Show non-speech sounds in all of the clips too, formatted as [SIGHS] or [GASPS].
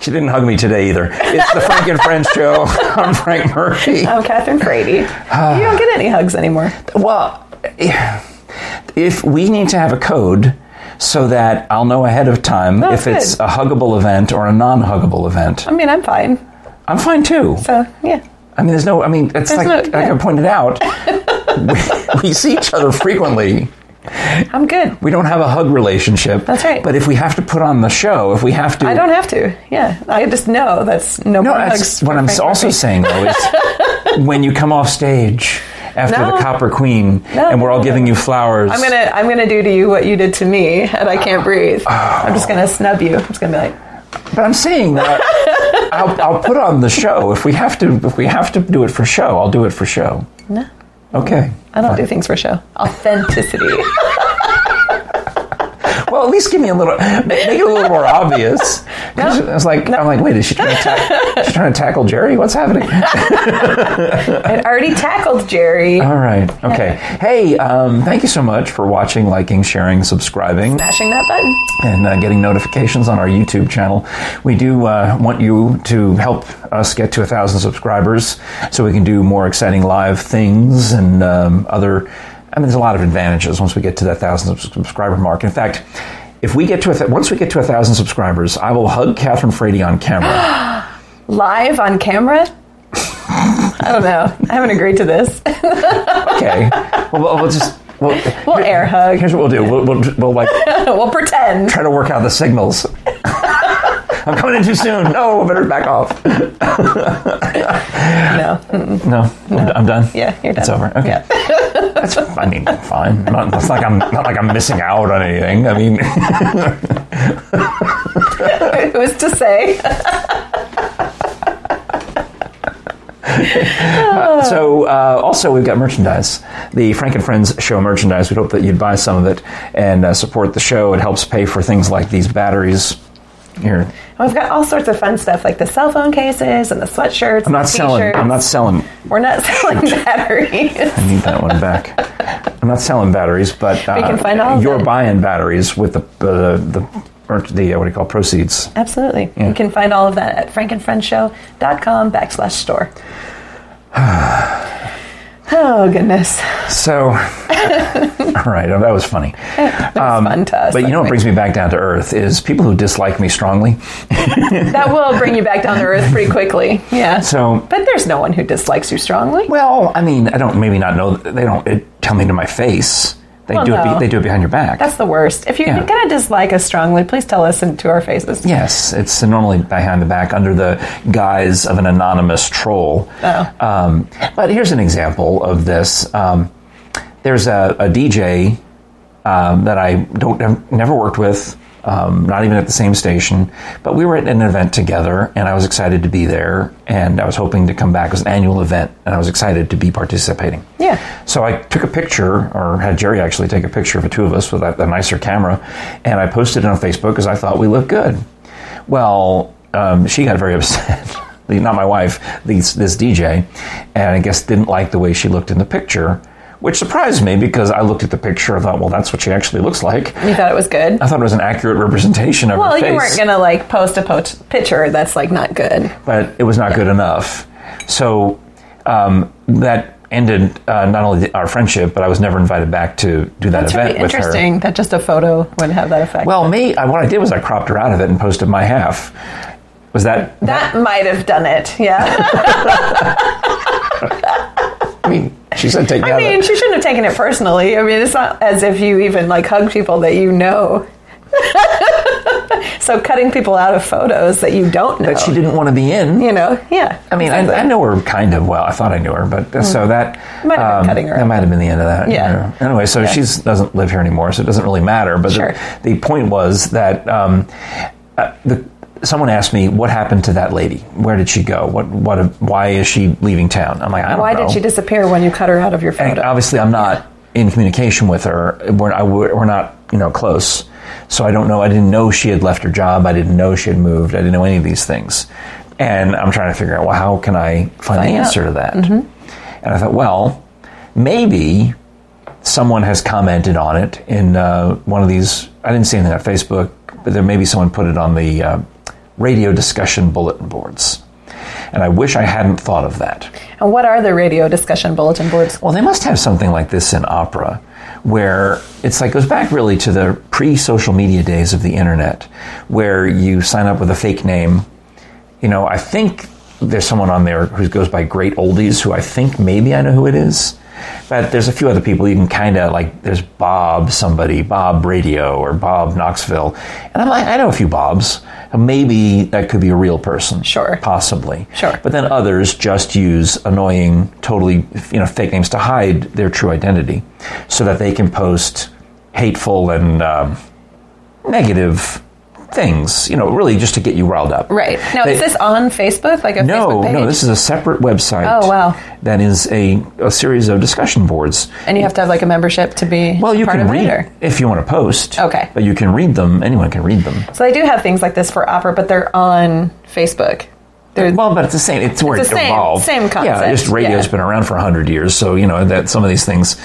She didn't hug me today either. It's the Frank and Friends show. [LAUGHS] I'm Frank Murphy. I'm Catherine Frady. you don't get any hugs anymore. Well, if we need to have a code so that I'll know ahead of time Oh, if it's a huggable event or a non-huggable event, I mean, I'm fine. I'm fine too. So, yeah. I mean, there's no. I mean, it's There's like, no- like yeah. I pointed out, [LAUGHS] we, we see each other frequently. I'm good. We don't have a hug relationship. That's right. But if we have to put on the show, if we have to, I don't have to. Yeah. I just know that's no, No, more that's hugs. what I'm Frank also Murphy. saying though is [LAUGHS] when you come off stage after No. the Copper Queen No, and we're all giving you flowers. I'm gonna I'm gonna do to you what you did to me, and I can't breathe. Oh. I'm just gonna snub you. I'm just gonna be like, But I'm saying that [LAUGHS] I'll, I'll put on the show if we have to. If we have to do it for show, I'll do it for show. no, Okay. I don't do things for show. Authenticity. [LAUGHS] Well, at least give me a little, make it a little more obvious. [LAUGHS] 'Cause It's like I'm like, wait, is she trying to ta- she trying to tackle Jerry? What's happening? [LAUGHS] I already tackled Jerry. All right. Okay. Hey, um, thank you so much for watching, liking, sharing, subscribing. Smashing that button. and uh, getting notifications on our YouTube channel. We do uh, want you to help us get to a thousand subscribers so we can do more exciting live things and um, other. I mean, there's a lot of advantages once we get to that thousand subscriber mark. In fact, if we get to a th- once we get to a thousand subscribers, I will hug Catherine Frady on camera. [GASPS] Live on camera. I don't know. I haven't agreed to this. [LAUGHS] okay. Well, we'll, we'll just. We'll, We'll air hug. Here's what we'll do. We'll, we'll, we'll like [LAUGHS] we'll pretend. try to work out the signals. [LAUGHS] I'm coming in too soon. No, better back off. No. Mm-mm. No, I'm, done. Yeah, you're done. It's over. Okay, Yeah. that's. I mean, fine. Not, it's like I'm not like I'm missing out on anything. I mean, [LAUGHS] Who's to say? so uh, also we've got merchandise, the Frank and Friends show merchandise. We hope that you'd buy some of it and uh, support the show. It helps pay for things like these batteries. Here, We've got all sorts of fun stuff like the cell phone cases and the sweatshirts. I'm not selling. I'm not selling. We're not [LAUGHS] selling batteries. I need that one back. I'm not selling batteries, but uh, can find all you're buying batteries with the uh, the the uh, what do you call proceeds. Absolutely. You can find all of that at frankandfriendshow.com backslash store. [SIGHS] [SIGHS] oh, goodness. So, [LAUGHS] all right, oh, that was funny. That was fun to us. Um, But you know what brings me back down to earth is people who dislike me strongly. [LAUGHS] that will bring you back down to earth pretty quickly. Yeah. So, but there's no one who dislikes you strongly. well, I mean, I don't maybe not know. They don't uh, tell me to my face. They Well, do it. no. Be, they do it behiund your back. That's the worst. If you're Yeah. going to dislike us strongly, please tell us in- to our faces. Yes, it's normally behind the back under the guise of an anonymous troll. Oh. Um, but here's an example of this. Um, there's a, a DJ um, that I don't never worked with, um, not even at the same station, but we were at an event together, and I was excited to be there, and I was hoping to come back. It was an annual event, and I was excited to be participating. Yeah. So I took a picture, or had Jerry actually take a picture of the two of us with a, a nicer camera, and I posted it on Facebook because I thought we looked good. Well, um, she got very [LAUGHS] upset. [LAUGHS] Not my wife, this, this DJ, and I guess didn't like the way she looked in the picture, which surprised me because I looked at the picture and thought, well, that's what she actually looks like. You thought it was good? I thought it was an accurate representation of Well, her face, you weren't going to like post a po- picture that's like not good. but it was not good enough. So um, that ended uh, not only our friendship, but I was never invited back to do that That's event really with her. interesting that just a photo wouldn't have that effect. Well, me, I, what I did was I cropped her out of it and posted my half. Was that? that might have done it. Yeah. [LAUGHS] I mean, she said take me I mean, she shouldn't have taken it personally. I mean, it's not as if you even like hug people that you know. [LAUGHS] so cutting people out of photos that you don't know. That she didn't want to be in. You know, yeah. I mean, I, exactly. I know her kind of well. I thought I knew her, but uh, so that. Might have been um, cutting her That out. might have been the end of that. Yeah. Anyway, so Yeah. she doesn't live here anymore, so it doesn't really matter. But Sure. the, the point was that um, uh, the, someone asked me what happened to that lady. Where did she go? What? What? Why is she leaving town? I'm like, I don't Why know. did she disappear when you cut her out of your And obviously, I'm not in communication with her. We're, I, we're not, you know, close. So I don't know. I didn't know she had left her job. I didn't know she had moved. I didn't know any of these things. And I'm trying to figure out, well, how can I find, the Find out. Mm-hmm. answer to that? And I thought, well, maybe someone has commented on it in uh, one of these. I didn't see anything on Facebook, but there maybe someone put it on the uh, radio discussion bulletin boards. And I wish I hadn't thought of that. And what are the radio discussion bulletin boards? Well, they must have something like this in opera, where it's like goes back really to the pre-social media days of the internet, where you sign up with a fake name. You know, I think there's someone on there who goes by Great Oldies, who I think maybe I know who it is. But there's a few other people you can kind of like. There's Bob somebody, Bob Radio or Bob Knoxville, and I'm like, I know a few Bobs. Maybe that could be a real person. Sure. Possibly. Sure. But then others just use annoying, totally, you know, fake names to hide their true identity, so that they can post hateful and um, negative things. You know, really just to get you riled up. Right. Now, They- is this on Facebook? Like a no, Facebook page? no. This is a separate website. Oh, wow. That is a, a series of discussion boards. and you have to have like a membership to be Well, you can read it, if you want to post. Okay. But you can read them. Anyone can read them. So they do have things like this for opera, but they're on Facebook. They're, Well, but it's the same. It's where It's it same- evolved. same Yeah, concept, just radio's yeah. been around for hundred years, so you know that some of these things,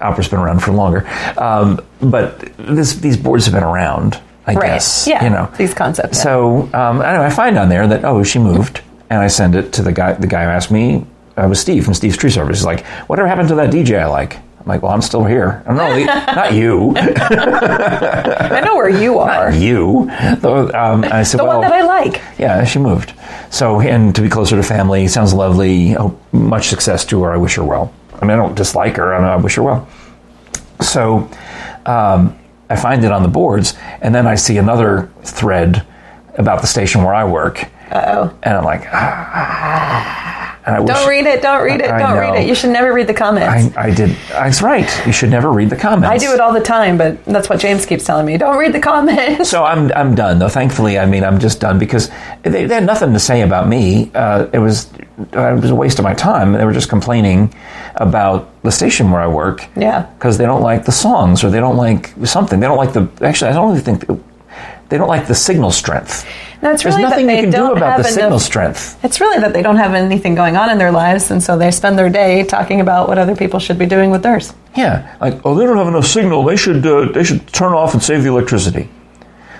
opera's been around for longer. Um, but this, these boards have been around. I right. guess. Yeah. You know. these concepts. So um, I, know, I find on there that oh she moved, and I send it to the guy. The guy who asked me uh, was Steve from Steve's Tree Service. He's like, whatever happened to that DJ I like? I'm like, well, I'm still here. I'm not, [LAUGHS] not you, I know where you [LAUGHS] are. you. Though, um, I said, the well, one that I like. yeah, she moved. So, and to be closer to family sounds lovely. Oh, much success to her. I wish her well. I mean, I don't dislike her. I, mean, I wish her well. So, um, I find it on the boards, and then I see another thread about the station where I work. Uh-oh. And I'm like, ah. I wish, Don't read it. Don't read it. I Don't read it. You should never read the comments. I, I did. That's right. You should never read the comments. I do it all the time, but that's what James keeps telling me. Don't read the comments. So I'm I'm done though. Thankfully, I mean I'm just done because they, they had nothing to say about me. Uh, it was uh, it was a waste of my time. They were just complaining about the station where I work. Yeah. because they don't like the songs or they don't like something. They don't like the actually. I don't really think they don't like the signal strength. No, it's There's nothing that you they can do about the signal strength. It's really that they don't have anything going on in their lives, and so they spend their day talking about what other people should be doing with theirs. Yeah, like oh, they don't have enough signal. They should uh, they should turn off and save the electricity.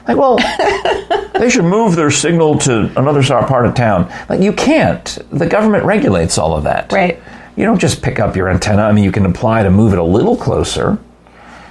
Like, well, [LAUGHS] they should move their signal to another part of town. Like, you can't. The government regulates all of that. Right. You don't just pick up your antenna. I mean, you can apply to move it a little closer,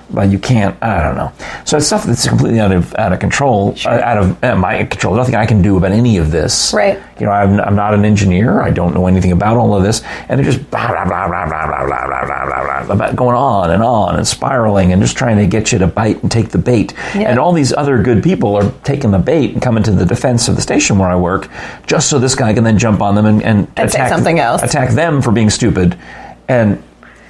but you can't. I don't know. So it's stuff that's completely out of out of control, uh, out of uh, my control. Nothing I can do about any of this. Right. You know, I'm, I'm not an engineer. I don't know anything about all of this, and they're just blah blah blah blah blah blah blah blah blah blah blah about going on and on and spiraling and just trying to get you to bite and take the bait. Yeah. And all these other good people are taking the bait and coming to the defense of the station where I work, just so this guy can then jump on them and, and, And attack something else. attack them for being stupid. And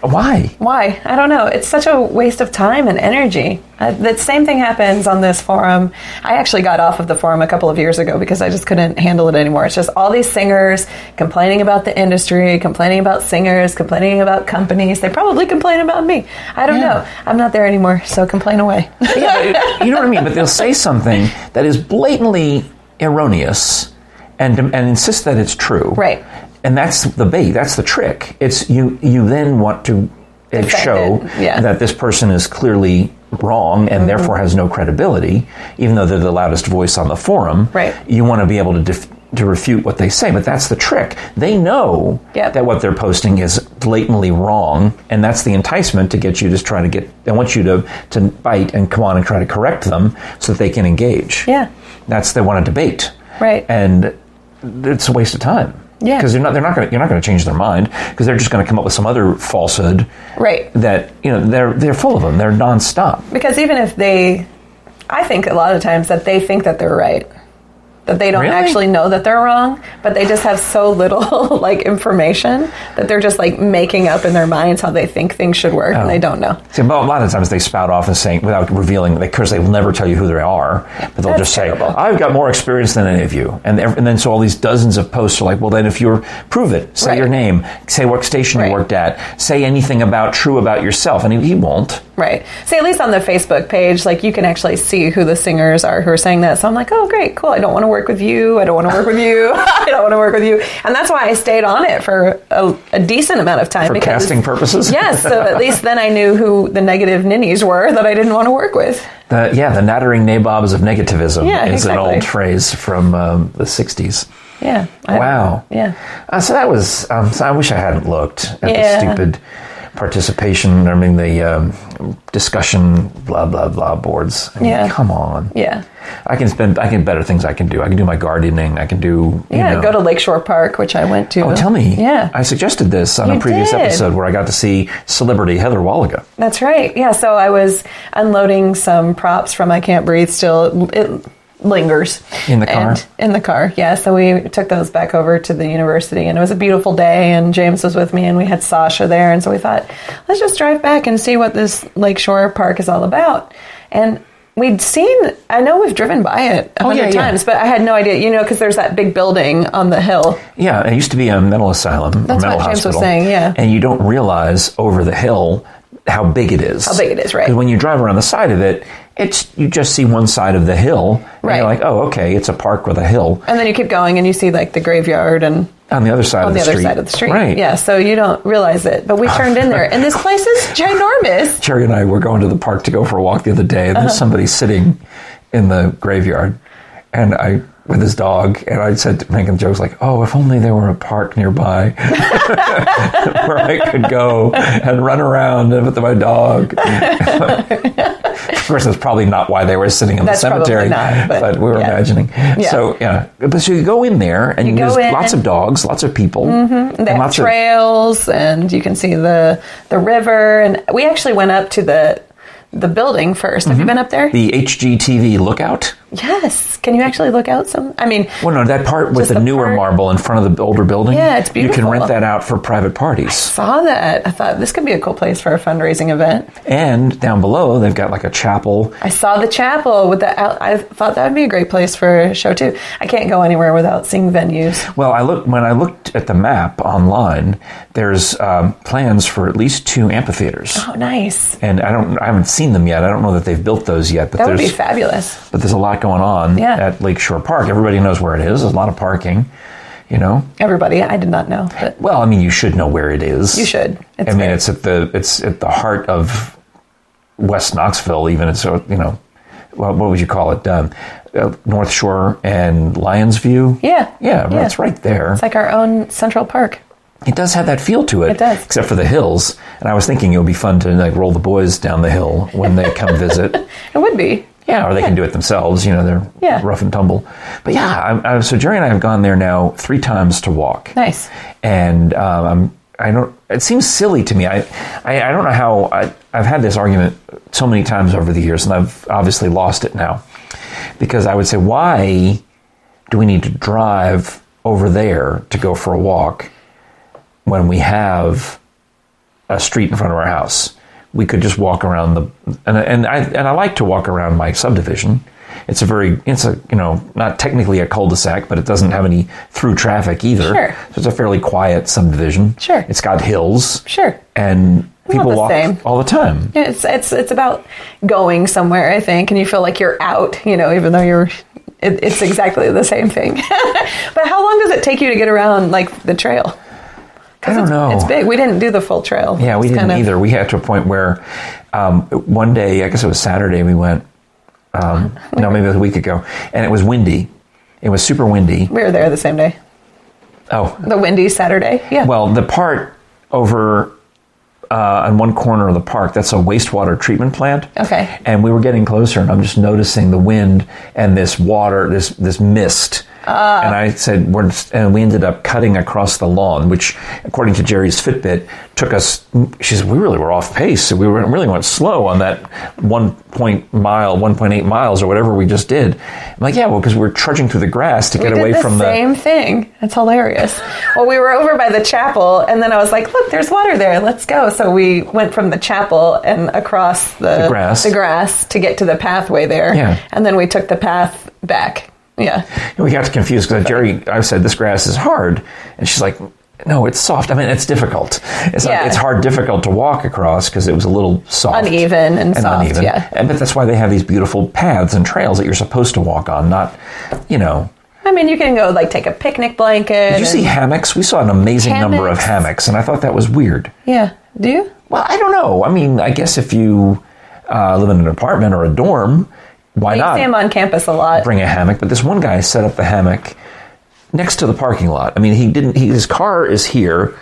why? Why? I don't know. It's such a waste of time and energy. Uh, the same thing happens on this forum. I actually got off of the forum a couple of years ago because I just couldn't handle it anymore. It's just all these singers complaining about the industry, complaining about singers, complaining about companies. They probably complain about me. I don't Yeah. know. I'm not there anymore, so complain away. Yeah, [LAUGHS] you know what I mean? But they'll say something that is blatantly erroneous and and insist that it's true. Right. And that's the bait. That's the trick. It's you. You then want to show yeah. Mm-hmm. that this person is clearly wrong and therefore has no credibility, even though they're the loudest voice on the forum. Right. You want to be able to. Def- to refute what they say, but that's the trick. They know Yep. that what they're posting is blatantly wrong, and that's the enticement to get you to try to get. They want you to to bite and come on and try to correct them so that they can engage. Yeah. that's they want to debate. Right. and it's a waste of time. Yeah. because they're not. They're not going. You're not going to change their mind because they're just going to come up with some other falsehood. Right. That you know they're they're full of them. They're nonstop. Because even if they, I think a lot of times that they think that they're right. That they don't Really? actually know that they're wrong, but they just have so little [LAUGHS] like information that they're just like making up in their minds how they think things should work, and they oh. don't know. See, a lot of times they spout off and saying without revealing, because they will never tell you who they are, but they'll That's just say, "I've got more experience than any of you," and and then so all these dozens of posts are like, "Well, then if you're prove it, say Right. your name, say what station Right. you worked at, say anything about true about yourself," and he, he won't. Right. See, at least on the Facebook page, like you can actually see who the singers are who are saying that. So I'm like, oh, great, cool. I don't want to work with you. I don't want to work with you. I don't want [LAUGHS] to work with you. And that's why I stayed on it for a, a decent amount of time. For because- casting purposes? Yes, so at least then I knew who the negative ninnies were that I didn't want to work with. The, yeah, the nattering nabobs of negativism Yeah, is an old phrase from um, the 60s. Yeah. I- Wow. Yeah. Uh, so that was, um, so I wish I hadn't looked at Yeah. the stupid participation, I mean, the um, discussion, blah, blah, blah boards. I mean, Yeah. Come on. Yeah. I can spend, I can better things I can do. I can do my gardening. I can do, you Yeah. know. Go to Lakeshore Park, which I went to. Oh, tell me. Yeah. I suggested this on a previous did. episode where I got to see celebrity Heather Wallaga. That's right. Yeah. So I was unloading some props from I Can't Breathe still. It lingers. In the car? And in the car, yeah. So we took those back over to the university and it was a beautiful day and James was with me and we had Sasha there. And so we thought, let's just drive back and see what this Lakeshore Park is all about. And we'd seen, I know we've driven by it a Oh, yeah, hundred yeah. times, but I had no idea, you know, because there's that big building on the hill. Yeah, it used to be a mental asylum, That's mental what James was saying, yeah. And you don't realize over the hill how big it is. How big it is, right. when you drive around the side of it, it's you just see one side of the hill, and Right. you're like, oh, okay, it's a park with a hill. And then you keep going and you see like the graveyard and On the other side on of the, the, other street, side of the street. right? Yeah, so you don't realize it. But we turned in there, and this place is [LAUGHS] ginormous. Jerry and I were going to the park to go for a walk the other day, and Uh-huh. there's somebody sitting in the graveyard, and I with his dog, and I said, making jokes like, "Oh, if only there were a park nearby [LAUGHS] where I could go and run around with my dog." of course, that's probably not why they were sitting in That's the cemetery, not, but, we were yeah. imagining. So yeah, but so you go in there, and You go there's in. Mm-hmm. lots of dogs, lots of people, They and lots of trails, and you can see the the river. And we actually went up to the the building 1st Have you been up there? the HGTV lookout. Yes. Can you actually look out some? I mean, Well, no, that part with the, the newer part- marble in front of the older building. Yeah, it's beautiful. You can rent that out for private parties. saw that. I thought this could be a cool place for a fundraising event. And down below, they've got like a chapel. I saw the chapel with the. out- I thought that would be a great place for a show too. I can't go anywhere without seeing venues. Well, I looked when I looked at the map online. There's um, plans for at least two amphitheaters, Oh, nice. and I don't, I haven't seen them yet. I don't know that they've built those yet, but That would be fabulous. but there's a lot going on Yeah. at Lakeshore Park. Everybody knows where it is. There's a lot of parking. You know, Everybody, I did not know, but well, I mean, you should know where it is. you should. It's I mean, great. it's at the it's at the heart of West Knoxville. Even it's you know, well, what would you call it? Um, uh, North Shore and Lyons View. Yeah. yeah, Yeah. it's right there. It's like our own Central Park. it does have that feel to it. It does. except for the hills. And I was thinking it would be fun to like roll the boys down the hill when they come [LAUGHS] visit. It would be. Yeah, or they can do it themselves. You know, they're Yeah. rough and tumble. But yeah, I, I, so Jerry and I have gone there now three times to walk Nice. and um, I'm, I don't. It seems silly to me. I, I, I don't know how. I, I've had this argument so many times over the years, and I've obviously lost it now, because I would say, why do we need to drive over there to go for a walk when we have a street in front of our house? We could just walk around the, and, and I and I like to walk around my subdivision. It's a very, it's a you know not technically a cul-de-sac, but it doesn't have any through traffic either. Sure. So it's a fairly quiet subdivision. Sure. It's got hills. Sure. And people walk same. all the time. It's it's it's about going somewhere, I think, and you feel like you're out, you know, even though you're. It, it's exactly the same thing. [LAUGHS] but how long does it take you to get around like the trail? I don't it's, know. It's big. We didn't do the full trail. Yeah, we It's didn't kind of- either. We had to a point where um, one day, I guess it was Saturday, we went. Um, [LAUGHS] no, maybe it was a week ago, and it was windy. It was super windy. We were there the same day. Oh, The windy Saturday. Yeah. well, the part over uh, on one corner of the park that's a wastewater treatment plant. Okay. And we were getting closer, and I'm just noticing the wind and this water, this this mist. Ah. and I said, we're, and we ended up cutting across the lawn, which, according to Jerry's Fitbit, took us. She said we really were off pace. We were, really went slow on that one point mile, one point eight miles, or whatever we just did. I'm like, yeah, well, because we were trudging through the grass to get away the from the same thing. That's hilarious. well, we were over by the chapel, and then I was like, "Look, there's water there. Let's go." So we went from the chapel and across the, The grass. the grass to get to the pathway there. Yeah. And then we took the path back. Yeah. And we got confused because Jerry, I said, this grass is hard. And she's like, no, it's soft. I mean, it's difficult. It's, not, Yeah. it's hard, difficult to walk across because it was a little soft. Uneven and soft, yeah. And, but that's why they have these beautiful paths and trails that you're supposed to walk on, not, you know. I mean, you can go like take a picnic blanket. Did you see hammocks? We saw an amazing number of Hammocks. hammocks, and I thought that was weird. Yeah. Do you? Well, I don't know. I mean, I guess if you uh, live in an apartment or a dorm, why You not see them on campus a lot. bring a hammock? But this one guy set up the hammock next to the parking lot. I mean, he didn't. He, his car is here.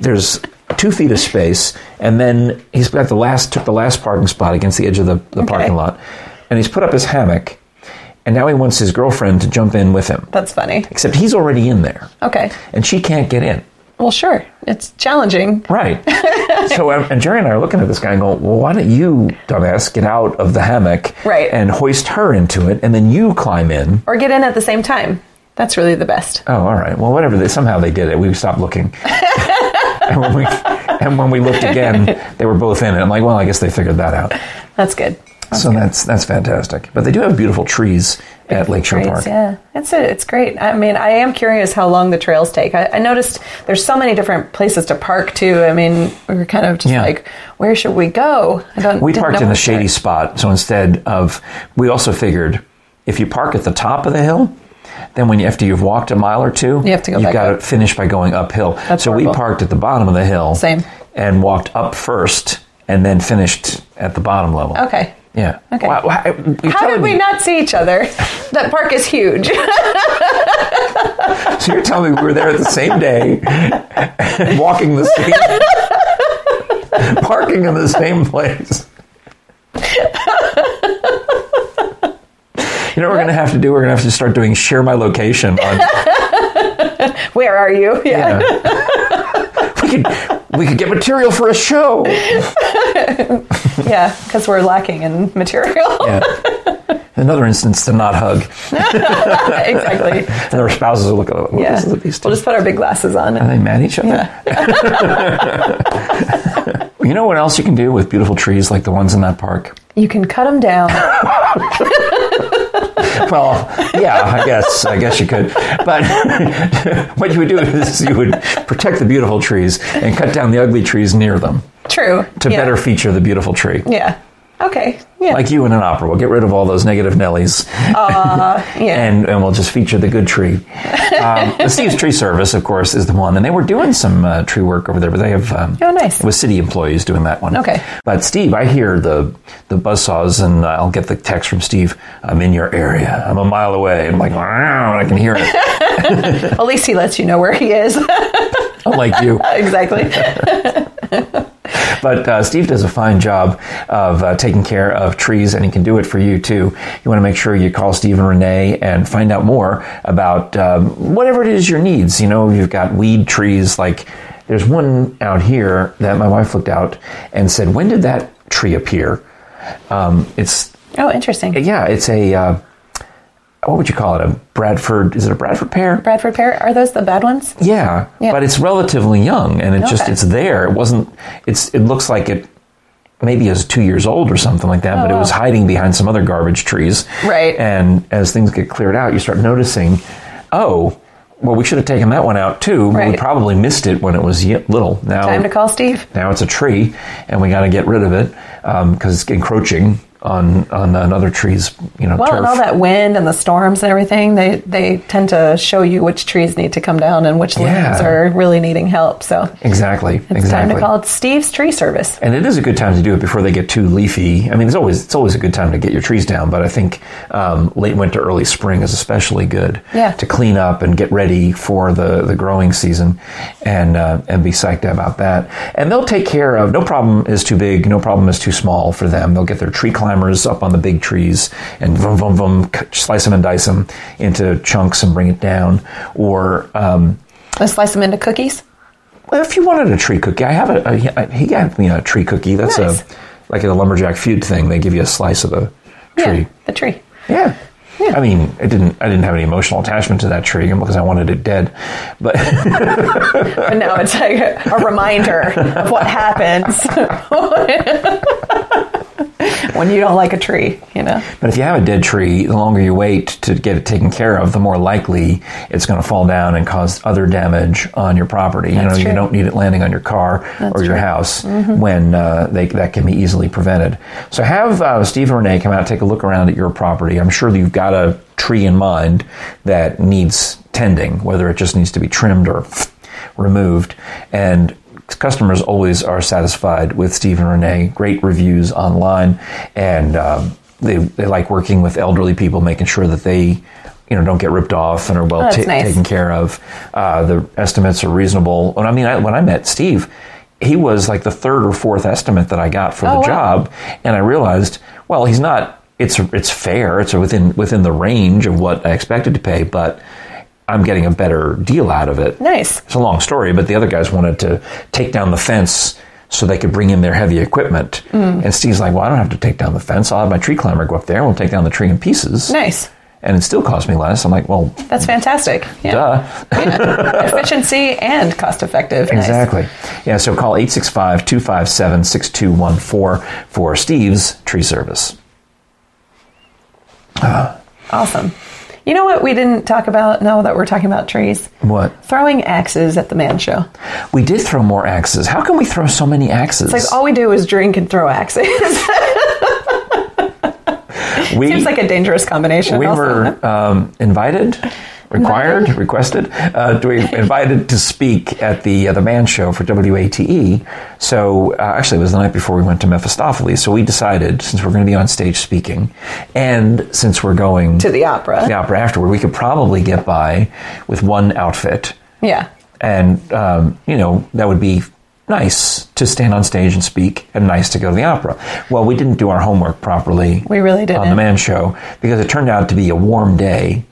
There's two feet of space, and then he's got the last took the last parking spot against the edge of the, the parking lot, and he's put up his hammock, and now he wants his girlfriend to jump in with him. That's funny. Except he's already in there, Okay. and she can't get in. Well, sure. It's challenging. Right. [LAUGHS] so, um, and Jerry and I are looking at this guy and going, well, why don't you, dumbass, get out of the hammock Right. and hoist her into it, and then you climb in. Or get in at the same time. That's really the best. Oh, all right. Well, whatever. They, somehow they did it. We stopped looking. [LAUGHS] and, when we, and when we looked again, they were both in it. I'm like, well, I guess they figured that out. That's good. so that's that's fantastic. But they do have beautiful trees at Lakeshore Park. Yeah, it's it. It's great. I mean, I am curious how long the trails take. I, I noticed there's so many different places to park too. I mean, we were kind of just Yeah. like, where should we go? I don't. We parked in the shady start. spot. So instead of, we also figured if you park at the top of the hill, then when you, after you've walked a mile or two, You have to go you've got to finish by going uphill. That's so we parked at the bottom of the hill, Same. and walked up first, and then finished at the bottom level. Okay. Yeah. Okay. Wow, wow, How did we me- not see each other? that park is huge. [LAUGHS] So you're telling me we were there the same day, [LAUGHS] walking the same, [LAUGHS] parking in the same place. You know what we're going to have to do? We're going to have to start doing share my location on. Where are you? Yeah. Yeah. We could we could get material for a show. [LAUGHS] Yeah, because we're lacking in material. Yeah. Another instance to not hug, [LAUGHS] exactly. [LAUGHS] and their spouses will look at Yeah. We'll just put our big glasses on. Are And, they mad at each other? you know what else you can do with beautiful trees like the ones in that park? you can cut them down. Well, yeah, I guess I guess you could. But [LAUGHS] what you would do is you would protect the beautiful trees and cut down the ugly trees near them True. to yeah. better feature the beautiful tree. Yeah. Okay. Yeah. Like you in an opera, we'll get rid of all those negative Nellies, [LAUGHS] yeah. and and we'll just feature the good tree. Um, [LAUGHS] the Steve's Tree Service, of course, is the one, and they were doing some uh, tree work over there, but they have um, Oh, nice. With city employees doing that one. Okay. But Steve, I hear the the buzzsaws, and uh, I'll get the text from Steve. I'm in your area. I'm a mile away. I'm like, I can hear it. [LAUGHS] At least he lets you know where he is. Unlike you. exactly. But uh, Steve does a fine job of uh, taking care of trees, and he can do it for you too. You want to make sure you call Steve and Renee and find out more about um, whatever it is your needs. You know, you've got weed trees. Like there's one out here that my wife looked out and said, "When did that tree appear?" Um, it's Oh, interesting. yeah, it's a uh, what would you call it? A Bradford? Is it a Bradford pear? Bradford pear. Are those the bad ones? Yeah, Yeah. but it's relatively young, and it just it's there. It wasn't. It's it looks like it maybe is two years old or something like that, but it oh, was hiding behind some other garbage trees. Right. And as things get cleared out, you start noticing, oh. Well, we should have taken that one out too. but We probably missed it when it was little. Now, Time to call Steve. now it's a tree, and we got to get rid of it um, because it's encroaching on on another tree's you know Well, turf. and all that wind and the storms and everything, they they tend to show you which trees need to come down and which Yeah. limbs are really needing help. So exactly. it's exactly. time to call it Steve's Tree Service. And it is a good time to do it before they get too leafy. I mean, it's always it's always a good time to get your trees down, but I think um, late winter, early spring is especially good Yeah. to clean up and get ready for the, the growing season, and uh, and be psyched about that. And they'll take care of. No problem is too big. No problem is too small for them. They'll get their tree climbers up on the big trees and vum vum vum slice them and dice them into chunks and bring it down. Or um, Let's slice them into cookies. well, if you wanted a tree cookie, I have a, a he gave me a tree cookie. That's Nice. a like a lumberjack feud thing. They give you a slice of the tree. Yeah, the tree. Yeah. I mean, it didn't. I didn't have any emotional attachment to that tree because I wanted it dead. But [LAUGHS] But now it's like a reminder of what happens [LAUGHS] [LAUGHS] when you don't like a tree, you know. But if you have a dead tree, the longer you wait to get it taken care of, the more likely it's going to fall down and cause other damage on your property. you know, That's you don't need it landing on your car or your true. house when uh, they, that can be easily prevented. So have uh, Steve and Renee come out, take a look around at your property. I'm sure you've got a tree in mind that needs tending, whether it just needs to be trimmed or removed. And customers always are satisfied with Steve and Renee. Great reviews online, and um, they they like working with elderly people, making sure that they you know don't get ripped off and are well Oh, nice. taken care of. Uh, the estimates are reasonable. When I mean, I, when I met Steve. He was like the third or fourth estimate that I got for Oh, the wow. job, and I realized, well, he's not. It's it's fair. It's within within the range of what I expected to pay, but I'm getting a better deal out of it. Nice. It's a long story, but the other guys wanted to take down the fence so they could bring in their heavy equipment. Mm. And Steve's like, well, I don't have to take down the fence. I'll have my tree climber go up there and we'll take down the tree in pieces. Nice. And it still cost me less. I'm like, well, That's fantastic. Yeah. duh. Efficiency and cost effective. Nice. Exactly. Yeah, so call 865 257 6214 for Steve's tree service. Awesome. You know what we didn't talk about now that we're talking about trees? What? Throwing axes at the man show. We did throw more axes. How can we throw so many axes? It's like all we do is drink and throw axes. [LAUGHS] we, Seems like a dangerous combination. we also. were um, invited, required, requested, uh, to be invited to speak at the uh, the man show for WATE. So uh, actually, it was the night before we went to Mephistopheles. So we decided, since we're going to be on stage speaking, and since we're going to the opera. the opera afterward, we could probably get by with one outfit, Yeah. and um, you know that would be nice to stand on stage and speak, and nice to go to the opera. Well, we didn't do our homework properly We really didn't. on the Man Show because it turned out to be a warm day,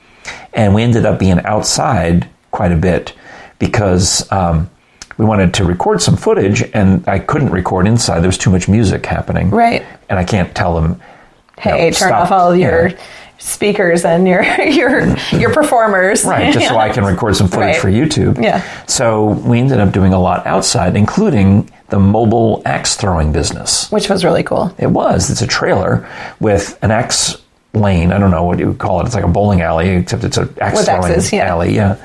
and we ended up being outside quite a bit because um, we wanted to record some footage, and I couldn't record inside. There was too much music happening, Right. And I can't tell them. Hey, No, turn stop. off all your Yeah. speakers and your [LAUGHS] your your performers. Right, just so I can record some footage Right. for YouTube. Yeah. So we ended up doing a lot outside, including the mobile axe throwing business. Which was really cool. It was. It's a trailer with an axe lane. I don't know what you would call it. It's like a bowling alley, except it's an axe throwing yeah. alley. Yeah.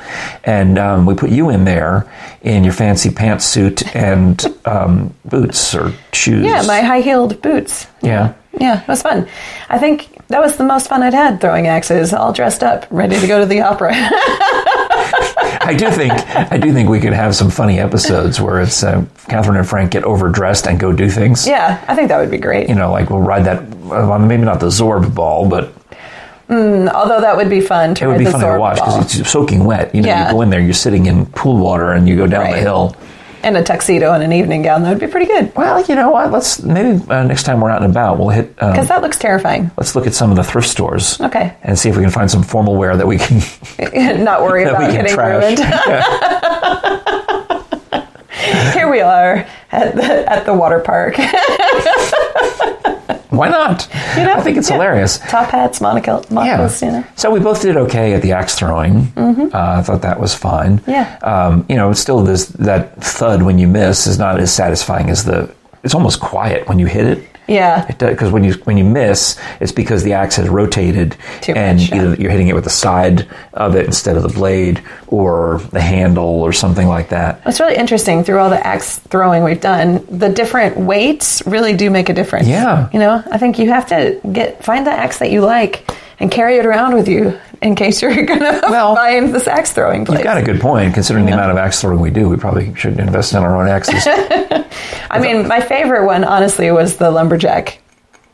And um, we put you in there in your fancy pantsuit and [LAUGHS] um, boots or shoes. Yeah, my high heeled boots. Yeah. Yeah, it was fun. I think that was the most fun I'd had throwing axes, all dressed up, ready to go to the opera. [LAUGHS] [LAUGHS] I do think I do think we could have some funny episodes where it's uh, Catherine and Frank get overdressed and go do things. yeah, I think that would be great. You know, like we'll ride that. Well, maybe not the Zorb ball, but Although that would be fun to it would be funny to watch because it's soaking wet. You know, Yeah. you go in there, you're sitting in pool water, and you go down the hill. And a tuxedo and an evening gown. That would be pretty good Well, you know what? Let's maybe uh, next time we're out and about, we'll hit. Um, because that looks terrifying. let's look at some of the thrift stores. Okay. And see if we can find some formal wear that we can [LAUGHS] Not worry [LAUGHS] about getting trash. ruined. [LAUGHS] Here we are at the, at the water park. Why not? You know, I think it's yeah. hilarious. Top hats, monocle, monocles, you know. So we both did okay at the axe throwing. Uh, I thought that was fine. Mm-hmm. Yeah. Um, you know, still this that thud when you miss is not as satisfying as the. It's almost quiet when you hit it. Yeah. Because when you when you miss, it's because the axe has rotated, Too and much, yeah. either you're hitting it with the side of it instead of the blade, or the handle, or something like that. It's really interesting through all the axe throwing we've done. The different weights really do make a difference. Yeah. You know, I think you have to get find the axe that you like and carry it around with you in case you're [LAUGHS] going to Well, find this axe throwing place. You've got a good point. Considering the amount of axe throwing we do, we probably should invest in our own axes. [LAUGHS] I mean, my favorite one, honestly, was the lumberjack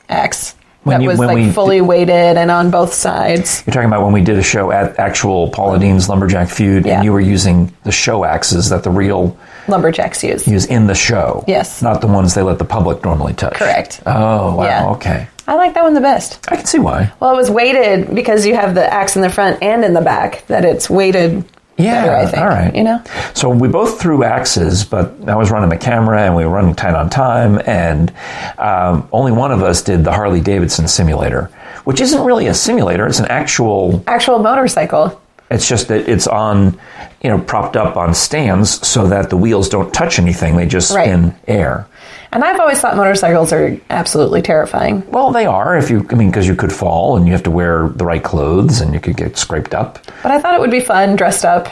axe. When that you- was like we fully weighted and on both sides. You're talking about when we did a show at actual Paula Deen's Lumberjack Feud, Yeah. and you were using the show axes that the real Lumberjacks use. use in the show. Yes. Not the ones they let the public normally touch. Correct. Oh, wow. Yeah. Okay. I like that one the best. I can see why. Well, it was weighted because you have the axe in the front and in the back. That it's weighted. Yeah. better, I think. All right. You know. So we both threw axes, but I was running the camera and we were running tight on time, and um, only one of us did the Harley Davidson simulator, which isn't really a simulator. It's an actual. Actual motorcycle. It's just that it's on, you know, propped up on stands so that the wheels don't touch anything. They just Right. spin air. And I've always thought motorcycles are absolutely terrifying. Well, they are if you, I mean, because you could fall and you have to wear the right clothes and you could get scraped up. But I thought it would be fun dressed up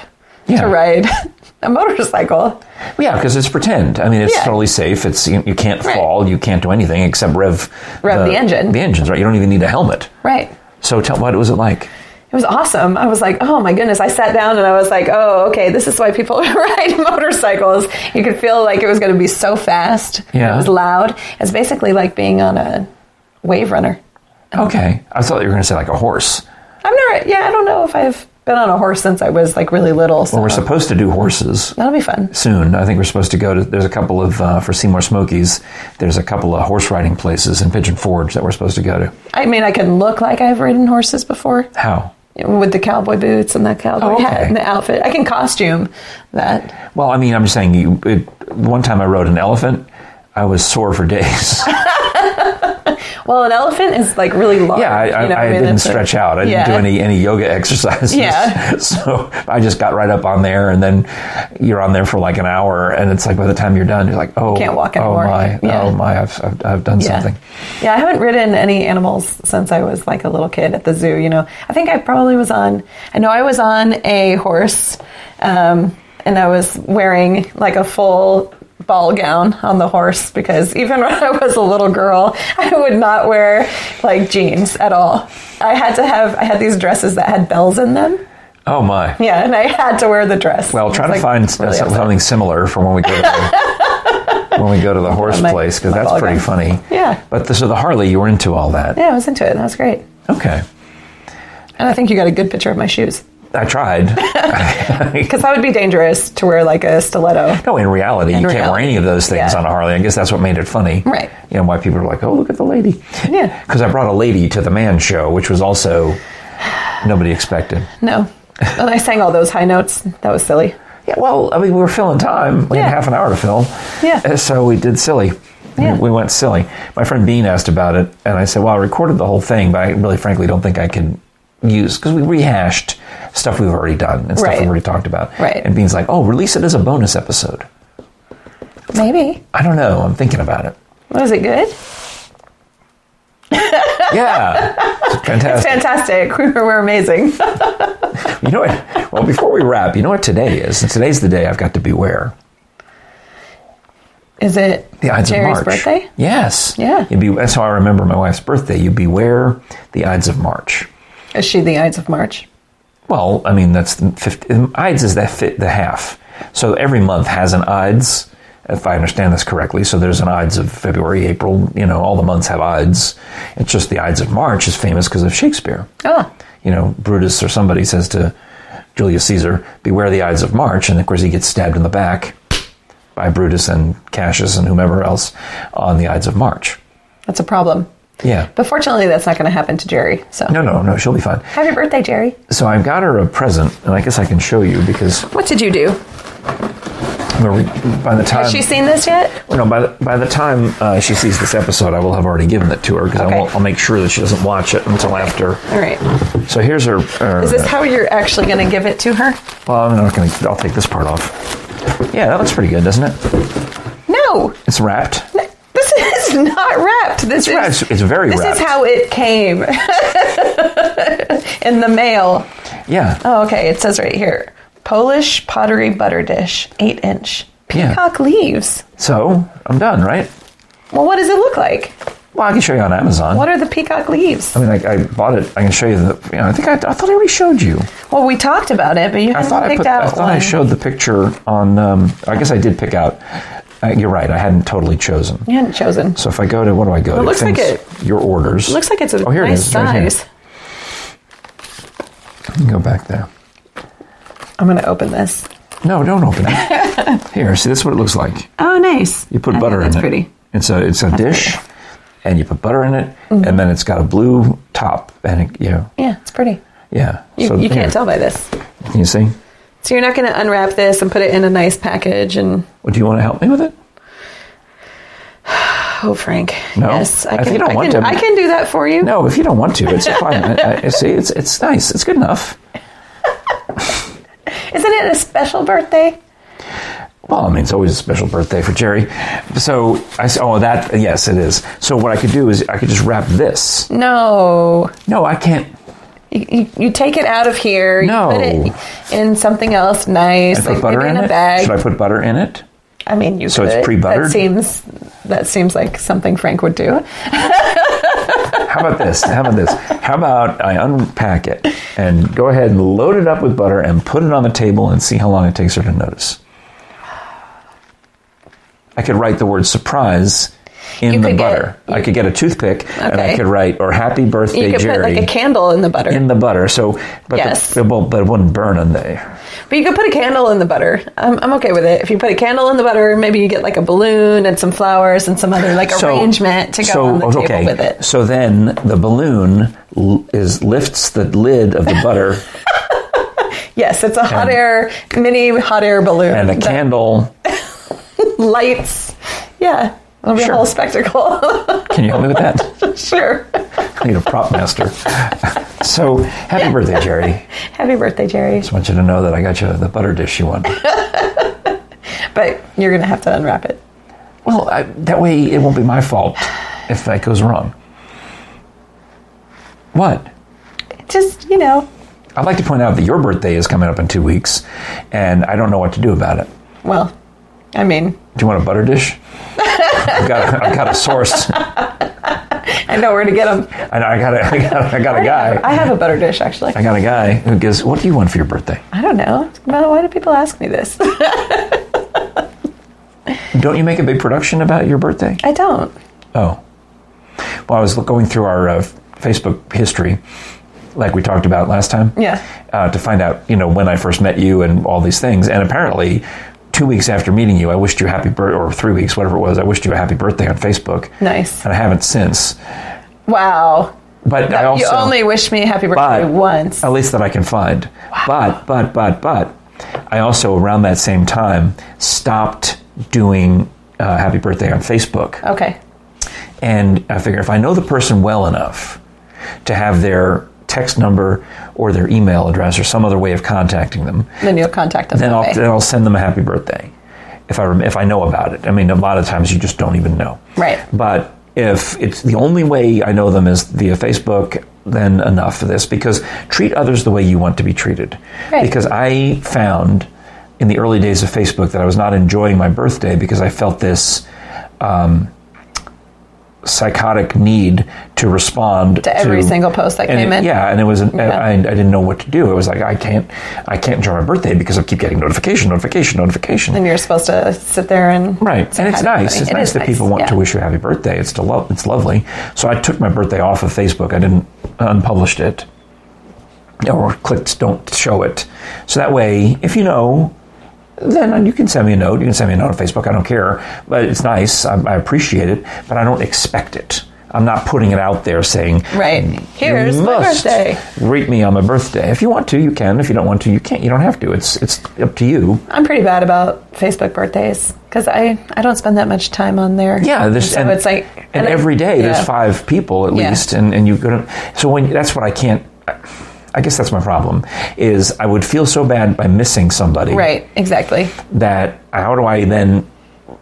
Yeah. to ride [LAUGHS] a motorcycle. Yeah, because it's pretend. I mean, it's Yeah. totally safe. It's you, you can't Right. fall. You can't do anything except rev Rev the engine. The engines, right? You don't even need a helmet. Right. So tell what was it like? It was awesome. I was like, oh my goodness. I sat down and I was like, oh, okay, this is why people [LAUGHS] ride [LAUGHS] motorcycles. You could feel like it was going to be so fast. Yeah. It was loud. It's basically like being on a wave runner. Okay, I thought you were going to say like a horse. I've never, yeah, I don't know if I've been on a horse since I was like really little. So Well, we're supposed to do horses that'll be fun. soon. I think we're supposed to go to. There's a couple of uh, for Seymour Smokies. There's a couple of horse riding places in Pigeon Forge that we're supposed to go to. I mean, I can look like I've ridden horses before How? With the cowboy boots and the cowboy Oh, okay. hat and the outfit. I can costume that. Well, I mean, I'm just saying. You, it, one time I rode an elephant. I was sore for days. [LAUGHS] Well, an elephant is like really large. Yeah, I, I, you know, I mean, didn't a- stretch out. I yeah. didn't do any any yoga exercises. Yeah. [LAUGHS] so I just got right up on there, and then you're on there for like an hour, and it's like by the time you're done, you're like, oh, Can't walk anymore. oh my, Yeah. oh my, I've, I've, I've done Yeah. something. Yeah, I haven't ridden any animals since I was like a little kid at the zoo. You know, I think I probably was on. I know I was on a horse, um, and I was wearing like a full ball gown on the horse because even [LAUGHS] when I was a little girl, I would not wear like jeans at all. I had to have. I had these dresses that had bells in them. Oh my. Yeah, and I had to wear the dress. Well, try to like, find really s- upset. something similar for when we go to the, [LAUGHS] when we go to the horse my- place because that's pretty gown. funny. Yeah. But the, so the Harley, you were into all that. Yeah, I was into it. That was great. Okay. And I think you got a good picture of my shoes I tried. [LAUGHS] because that would be dangerous to wear like a stiletto. No, in reality, you can't wear any of those things yeah. on a Harley. I guess that's what made it funny. Right. You know, why people are like, oh, look at the lady. Yeah. Because I brought a lady to the man show, which was also nobody expected. No. And I sang all those high notes. That was silly. Yeah, well, I mean, we were filling time. We Yeah. had half an hour to film. Yeah. So we did silly. Yeah. We went silly. My friend Bean asked about it, and I said, well, I recorded the whole thing, but I really, frankly, don't think I can use, because we rehashed stuff we've already done and stuff Right. we've already talked about. Right. And Bean's like, oh, release it as a bonus episode. Maybe. I don't know. I'm thinking about it. Was it good? [LAUGHS] Yeah. It's fantastic. Fantastic. We [LAUGHS] were, we're amazing. [LAUGHS] You know what? Well, before we wrap, you know what today is? And today's the day I've got to beware. Is it The Ides Jerry's of March. birthday? Yes. Yeah. Be, that's how I remember my wife's birthday. You beware the Ides of March. Is she the Ides of March? Well, I mean, that's the 50, Ides is that fit the half. So every month has an Ides, if I understand this correctly. So there's an Ides of February, April, you know, all the months have Ides. It's just the Ides of March is famous because of Shakespeare. Oh, you know, Brutus or somebody says to Julius Caesar, "Beware the Ides of March," and of course he gets stabbed in the back by Brutus and Cassius and whomever else on the Ides of March. that's a problem. Yeah. But fortunately, that's not going to happen to Jerry. So No, no, no, she'll be fine. happy birthday, Jerry. So I've got her a present, and I guess I can show you because What did you do? by the time Has she seen this yet? no, by the, by the time uh, she sees this episode, I will have already given it to her because Okay. I'll make sure that she doesn't watch it until after. All right. So here's her. her Is this how you're actually going to give it to her? well, I'm not going to. I'll take this part off. Yeah, that looks pretty good, doesn't it? No. It's wrapped. Is not wrapped. This is wrapped. It's very this wrapped. is how it came [LAUGHS] in the mail. Yeah. Oh, okay. It says right here Polish pottery butter dish, eight inch. Yeah. Peacock leaves. So I'm done, right? Well, what does it look like? Well, I can show you on Amazon. What are the peacock leaves? I mean, I, I bought it. I can show you the. You know, I think I, I thought I already showed you. Well, we talked about it, but you I haven't thought I picked put. out I thought one. I showed the picture on. Um, I guess I did pick out. Uh, you're right. I hadn't totally chosen. You hadn't chosen. So if I go to what do I go to? looks like Things- Your orders. It looks like it's a Oh, here it nice is, right here. size. Go back there. I'm going to open this. No, don't open it. [LAUGHS] here, see, this is what it looks like. Oh, nice. You put I butter in that's it. pretty. It's a it's a dish, and you put butter in it, Mm-hmm. and then it's got a blue top, and it, you know, Yeah, it's pretty. yeah. You, so you here, can't tell by this. Can you see? So you're not going to unwrap this and put it in a nice package and Well, do you want to help me with it? [SIGHS] oh, Frank. No? Yes, I If can. you don't I, want can to- I can do that for you. No, if you don't want to, it's [LAUGHS] fine. I, I, see, it's it's nice. It's good enough. [LAUGHS] Isn't it a special birthday? Well, I mean, it's always a special birthday for Jerry. So I said, oh, that, yes, it is. So what I could do is I could just wrap this. No. No, I can't. You, you, you take it out of here. No. You put it in something else nice. I put butter in in a it. bag. Should I put butter in it? I mean, you So it's pre-buttered? That seems that seems like something Frank would do. [LAUGHS] How about this? How about this? How about I unpack it and go ahead and load it up with butter and put it on the table and see how long it takes her to notice? I could write the word surprise in the could get- butter. I could get a toothpick and I could write or happy birthday You could Jerry put like a candle in the butter. in the butter. So, but Yes. the, it won't, but it wouldn't burn in there. but you could put a candle in the butter. I'm, I'm okay with it. If you put a candle in the butter, maybe you get like a balloon and some flowers and some other like arrangement to go so, on the table okay. with it. So then the balloon l- is lifts the lid of the butter [LAUGHS] Yes, it's a hot air mini hot air balloon. and a candle. [LAUGHS] lights. Yeah, it'll be Sure. a whole spectacle. [LAUGHS] Can you help me with that? sure. I need a prop master. so happy birthday, Jerry. [LAUGHS] Happy birthday, Jerry. Just want you to know that I got you the butter dish you wanted. [LAUGHS] But you're gonna have to unwrap it. Well, I, that way it won't be my fault if that goes wrong. What? Just you know, I'd like to point out that your birthday is coming up in two weeks, and I don't know what to do about it. well, I mean, Do you want a butter dish? I've got a, I've got a source. [LAUGHS] I know where to get them. I, know, I got a, I got, I got a guy. I have a better dish actually. I got a guy who gives. What do you want for your birthday? I don't know. Why do people ask me this? [LAUGHS] Don't you make a big production about your birthday? I don't. Oh. Well, I was going through our uh, Facebook history, like we talked about last time. Yeah. Uh, to find out, you know, when I first met you and all these things. And apparently, two weeks after meeting you, I wished you a happy birthday, or three weeks, whatever it was, I wished you a happy birthday on Facebook. Nice. And I haven't since. Wow. But I also. you only wish me happy birthday but, once. At least that I can find. But, but, but, but, I also, around that same time, stopped doing uh, happy birthday on Facebook. Okay. And I figure if I know the person well enough to have their text number or their email address or some other way of contacting them, Then you'll contact them. then I'll, then I'll send them a happy birthday if I rem- if I know about it. I mean, a lot of times you just don't even know. Right. But if it's the only way I know them is via Facebook, then enough for this because treat others the way you want to be treated. Right. Because I found in the early days of Facebook that I was not enjoying my birthday because I felt this um, psychotic need to respond To every single post that came it- in. Yeah, and it was an, Yeah. I, I didn't know what to do. It was like I can't I can't enjoy my birthday because I keep getting notification, notification, notification. and you're supposed to sit there and Right, and it's nice. It's It nice that people want yeah. to wish you a happy birthday. It's lo- it's lovely. So I took my birthday off of Facebook. I didn't unpublished it or clicked don't show it. So that way, if you know, then you can send me a note. You can send me a note on Facebook. I don't care, but it's nice. I, I appreciate it, but I don't expect it. I'm not putting it out there saying, Right. Here's my birthday. Greet me on my birthday. If you want to, you can. If you don't want to, you can't. You don't have to. It's it's up to you. I'm pretty bad about Facebook birthdays because I, I don't spend that much time on there. Yeah, there's so and, it's like and I- every day yeah. there's five people at Yeah. least, and and you go to so when that's what I can't. I guess that's my problem. Is I would feel so bad by missing somebody Right, exactly. that how do I then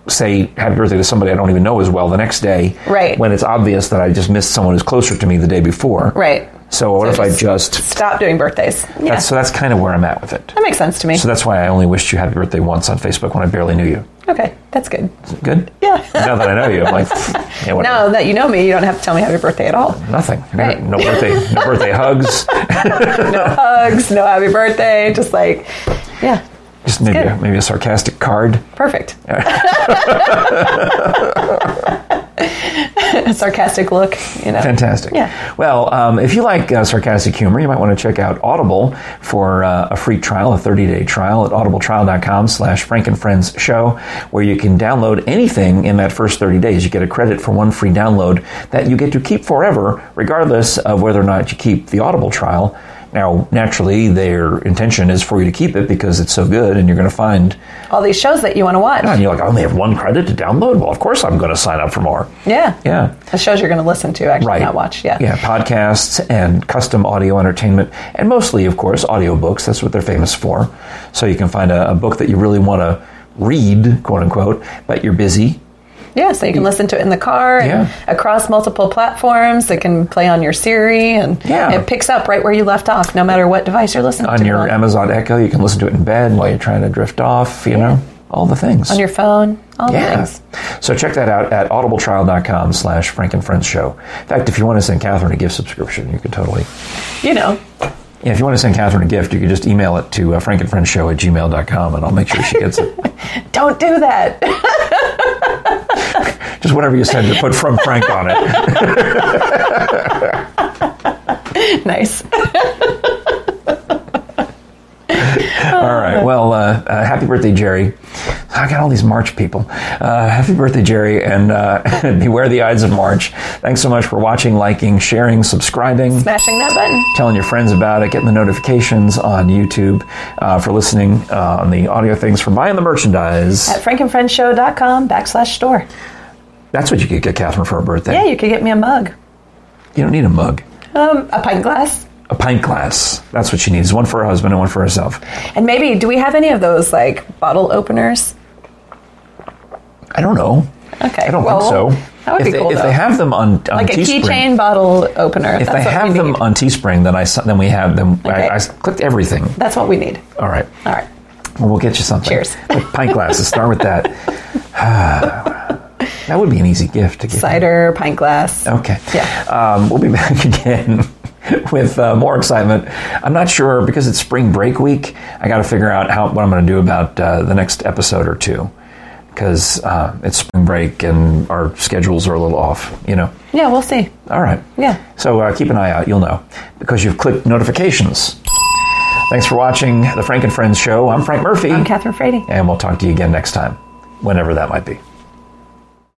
say happy birthday to somebody I don't even know as well the next day? Right. When it's obvious that I just missed someone who's closer to me the day before. Right. So what if I just? Stop doing birthdays. Yeah, That's, so that's kind of where I'm at with it. that makes sense to me. So that's why I only wished you happy birthday once on Facebook when I barely knew you. okay, that's good. Good. Yeah. now that I know you, I'm like, [LAUGHS] yeah, now that you know me, you don't have to tell me happy birthday at all. Nothing. Right. No birthday. No birthday [LAUGHS] hugs. No hugs, no happy birthday. Just like, yeah, Just maybe a, maybe a sarcastic card. perfect. [LAUGHS] [LAUGHS] A sarcastic look, you know. Fantastic. Yeah. Well, um, if you like uh, sarcastic humor, you might want to check out Audible for uh, a free trial, a 30-day trial at audibletrial.com slash Frank and Friends Show, where you can download anything in that first 30 days. You get a credit for one free download that you get to keep forever, regardless of whether or not you keep the Audible trial. Now, naturally, their intention is for you to keep it because it's so good, and you're going to find. All these shows that you want to watch. And you're like, I only have one credit to download. Well, of course, I'm going to sign up for more. Yeah. Yeah. The shows you're going to listen to, actually, Right. not watch. Yeah. Yeah, podcasts and custom audio entertainment, and mostly, of course, audiobooks. That's what they're famous for. So you can find a, a book that you really want to read, quote unquote, but you're busy. Yeah, so you can listen to it in the car and Yeah. across multiple platforms. It can play on your Siri and Yeah. it picks up right where you left off, no matter what device you're listening On to. On your on, Amazon Echo, you can listen to it in bed while you're trying to drift off, you know, all the things. on your phone, all the yeah. things. So check that out at audibletrial.com slash Frank and Friends Show. In fact, if you want to send Catherine a gift subscription, you can totally. You know, Yeah, if you want to send Catherine a gift, you can just email it to uh, frankandfriendshow at gmail.com and I'll make sure she gets it. [LAUGHS] don't do that. [LAUGHS] just whatever you send, to put from Frank on it. [LAUGHS] nice. [LAUGHS] All right. Well, uh, uh, happy birthday, Jerry. I got all these March people. Uh, happy birthday, Jerry, and uh, [LAUGHS] beware the Ides of March. Thanks so much for watching, liking, sharing, subscribing, Smashing that button. telling your friends about it, getting the notifications on YouTube, uh, for listening uh, on the audio things, for buying the merchandise. At frankandfriendshow.com backslash store. That's what you could get Catherine for her birthday. Yeah, you could get me a mug. You don't need a mug. Um, a pint glass. A pint glass. That's what she needs. One for her husband and one for herself. And maybe, do we have any of those like bottle openers? I don't know. Okay. I don't well, think so. That would if be they, cool. If though. they have them on, on like a keychain bottle opener. if they have them need. on Teespring, then I then we have them. Okay. I, I clicked everything. That's what we need. All right. All right. Well, we'll get you something. Cheers. Like pint glasses. Start with that. [SIGHS] that would be an easy gift to give. Cider, pint glass. Okay. Yeah. Um, we'll be back [LAUGHS] again [LAUGHS] with uh, more excitement. I'm not sure because it's spring break week. I got to figure out how what I'm going to do about uh, the next episode or two because uh, it's spring break and our schedules are a little off. You know. Yeah, we'll see. All right. Yeah. So uh, keep an eye out. You'll know because you've clicked notifications. Thanks for watching the Frank and Friends show. I'm Frank Murphy. I'm Catherine Frady. and we'll talk to you again next time, whenever that might be.